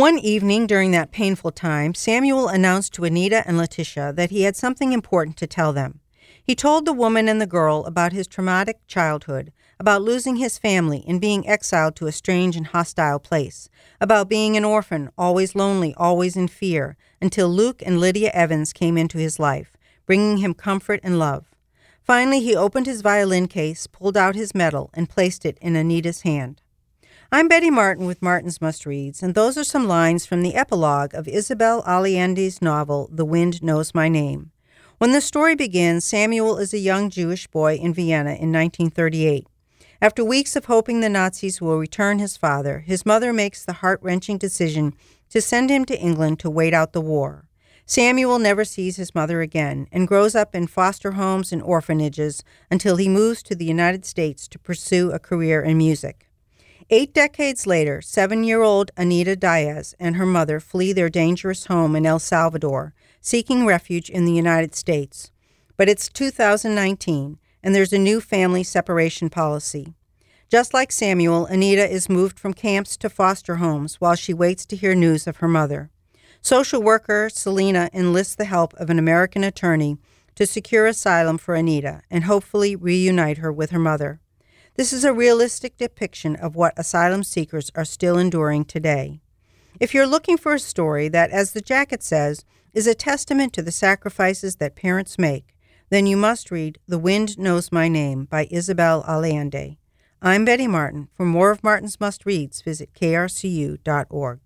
One evening during that painful time, Samuel announced to Anita and Leticia that he had something important to tell them. He told the woman and the girl about his traumatic childhood, about losing his family and being exiled to a strange and hostile place, about being an orphan, always lonely, always in fear, until Luke and Lidia Evans came into his life, bringing him comfort and love. Finally, he opened his violin case, pulled out his medal, and placed it in Anita's hand. I'm Betty Martin with Martin's Must Reads, and those are some lines from the epilogue of Isabel Allende's novel, The Wind Knows My Name. When the story begins, Samuel is a young Jewish boy in Vienna in 1938. After weeks of hoping the Nazis will return his father, his mother makes the heart wrenching decision to send him to England to wait out the war. Samuel never sees his mother again and grows up in foster homes and orphanages until he moves to the United States to pursue a career in music. Eight decades later, seven year old Anita Diaz and her mother flee their dangerous home in El Salvador seeking refuge in the United States. But it's 2019, and there's a new family separation policy. Just like Samuel, Anita is moved from camps to foster homes while she waits to hear news of her mother. Social worker Selena enlists the help of an American attorney to secure asylum for Anita and hopefully reunite her with her mother. This is a realistic depiction of what asylum seekers are still enduring today. If you're looking for a story that, as the jacket says, is a testament to the sacrifices that parents make, then you must read The Wind Knows My Name by Isabel Allende. I'm Betty Martin. For more of Martin's Must Reads, visit krcu.org.